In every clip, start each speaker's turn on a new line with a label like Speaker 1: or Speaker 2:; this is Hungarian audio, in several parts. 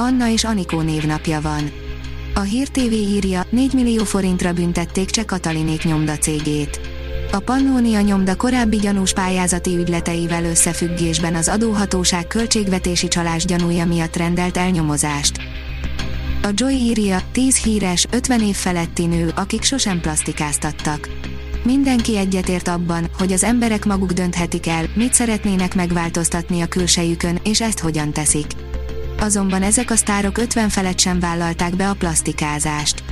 Speaker 1: Anna és Anikó névnapja van. A Hír TV írja, 4 millió forintra büntették Cseh Katalinék nyomda cégét. A Pannónia nyomda korábbi gyanús pályázati ügyleteivel összefüggésben az adóhatóság költségvetési csalás gyanúja miatt rendelt elnyomozást. A Joy írja, 10 híres, 50 év feletti nő, akik sosem plastikáztattak. Mindenki egyetért abban, hogy az emberek maguk dönthetik el, mit szeretnének megváltoztatni a külsejükön, és ezt hogyan teszik. Azonban ezek a sztárok 50 felett sem vállalták be a plastikázást.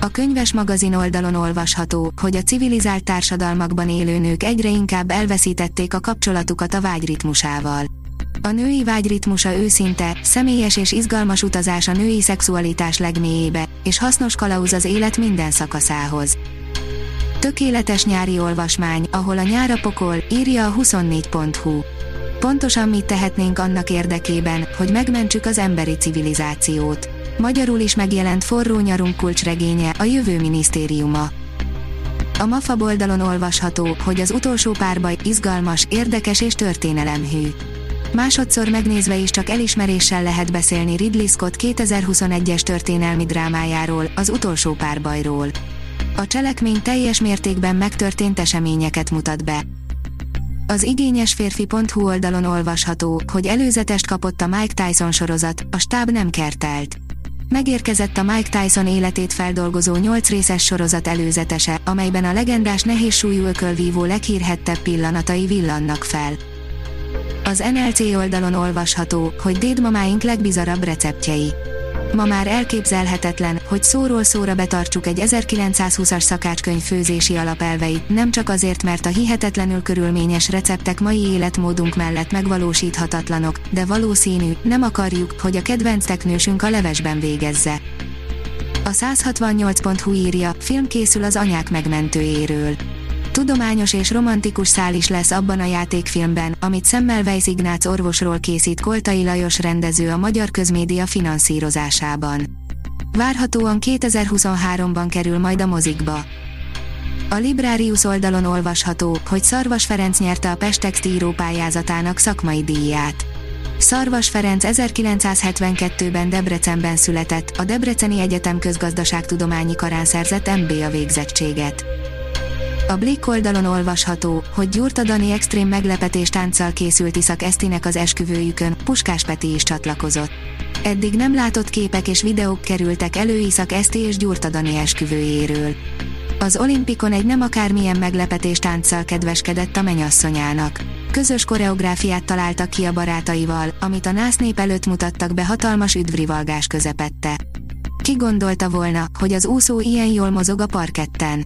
Speaker 1: A könyves magazin oldalon olvasható, hogy a civilizált társadalmakban élő nők egyre inkább elveszítették a kapcsolatukat a vágyritmusával. A női vágyritmusa őszinte, személyes és izgalmas utazás a női szexualitás legmélyébe, és hasznos kalauz az élet minden szakaszához. Tökéletes nyári olvasmány, ahol a nyára pokol, írja a 24.hu. Pontosan mit tehetnénk annak érdekében, hogy megmentsük az emberi civilizációt. Magyarul is megjelent forró nyarunk kulcsregénye, a jövő minisztériuma. A MAFA oldalon olvasható, hogy az utolsó párbaj izgalmas, érdekes és történelemhű. Másodszor megnézve is csak elismeréssel lehet beszélni Ridley Scott 2021-es történelmi drámájáról, az utolsó párbajról. A cselekmény teljes mértékben megtörtént eseményeket mutat be. Az igényes férfi.hu oldalon olvasható, hogy előzetest kapott a Mike Tyson sorozat, a stáb nem kertelt. Megérkezett a Mike Tyson életét feldolgozó 8 részes sorozat előzetese, amelyben a legendás nehézsúlyú ökölvívó leghírhettebb pillanatai villannak fel. Az NLC oldalon olvasható, hogy dédmamáink legbizarabb receptjei. Ma már elképzelhetetlen, hogy szóról szóra betartsuk egy 1920-as szakácskönyv főzési alapelveit, nem csak azért, mert a hihetetlenül körülményes receptek mai életmódunk mellett megvalósíthatatlanok, de valószínű, nem akarjuk, hogy a kedvenc teknősünk a levesben végezze. A 168.hu írja, film készül az anyák megmentőjéről tudományos és romantikus szál is lesz abban a játékfilmben, amit Semmelweis Ignác orvosról készít Koltai Lajos rendező a magyar közmédia finanszírozásában. Várhatóan 2023-ban kerül majd a mozikba. A Librarius oldalon olvasható, hogy Szarvas Ferenc nyerte a Pestext író szakmai díját. Szarvas Ferenc 1972-ben Debrecenben született, a Debreceni Egyetem közgazdaságtudományi karán szerzett MBA végzettséget. A Blick oldalon olvasható, hogy Gyurta Dani extrém meglepetés tánccal készült Iszak Esztinek az esküvőjükön, Puskás Peti is csatlakozott. Eddig nem látott képek és videók kerültek elő Iszak Eszti és Gyurta Dani esküvőjéről. Az olimpikon egy nem akármilyen meglepetés tánccal kedveskedett a menyasszonyának. Közös koreográfiát találtak ki a barátaival, amit a nász nép előtt mutattak be hatalmas üdvrivalgás közepette. Ki gondolta volna, hogy az úszó ilyen jól mozog a parketten?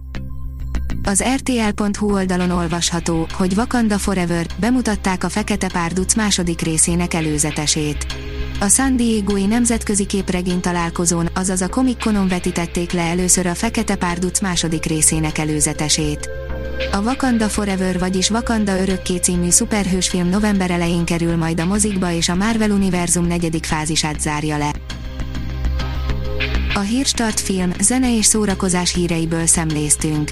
Speaker 1: Az RTL.hu oldalon olvasható, hogy Wakanda Forever bemutatták a Fekete Párduc második részének előzetesét. A San Diego-i nemzetközi képregény találkozón, azaz a Comic Conon vetítették le először a Fekete Párduc második részének előzetesét. A Wakanda Forever vagyis Wakanda örökké című szuperhősfilm november elején kerül majd a mozikba és a Marvel Univerzum negyedik fázisát zárja le. A Hírstart film, zene és szórakozás híreiből szemléztünk.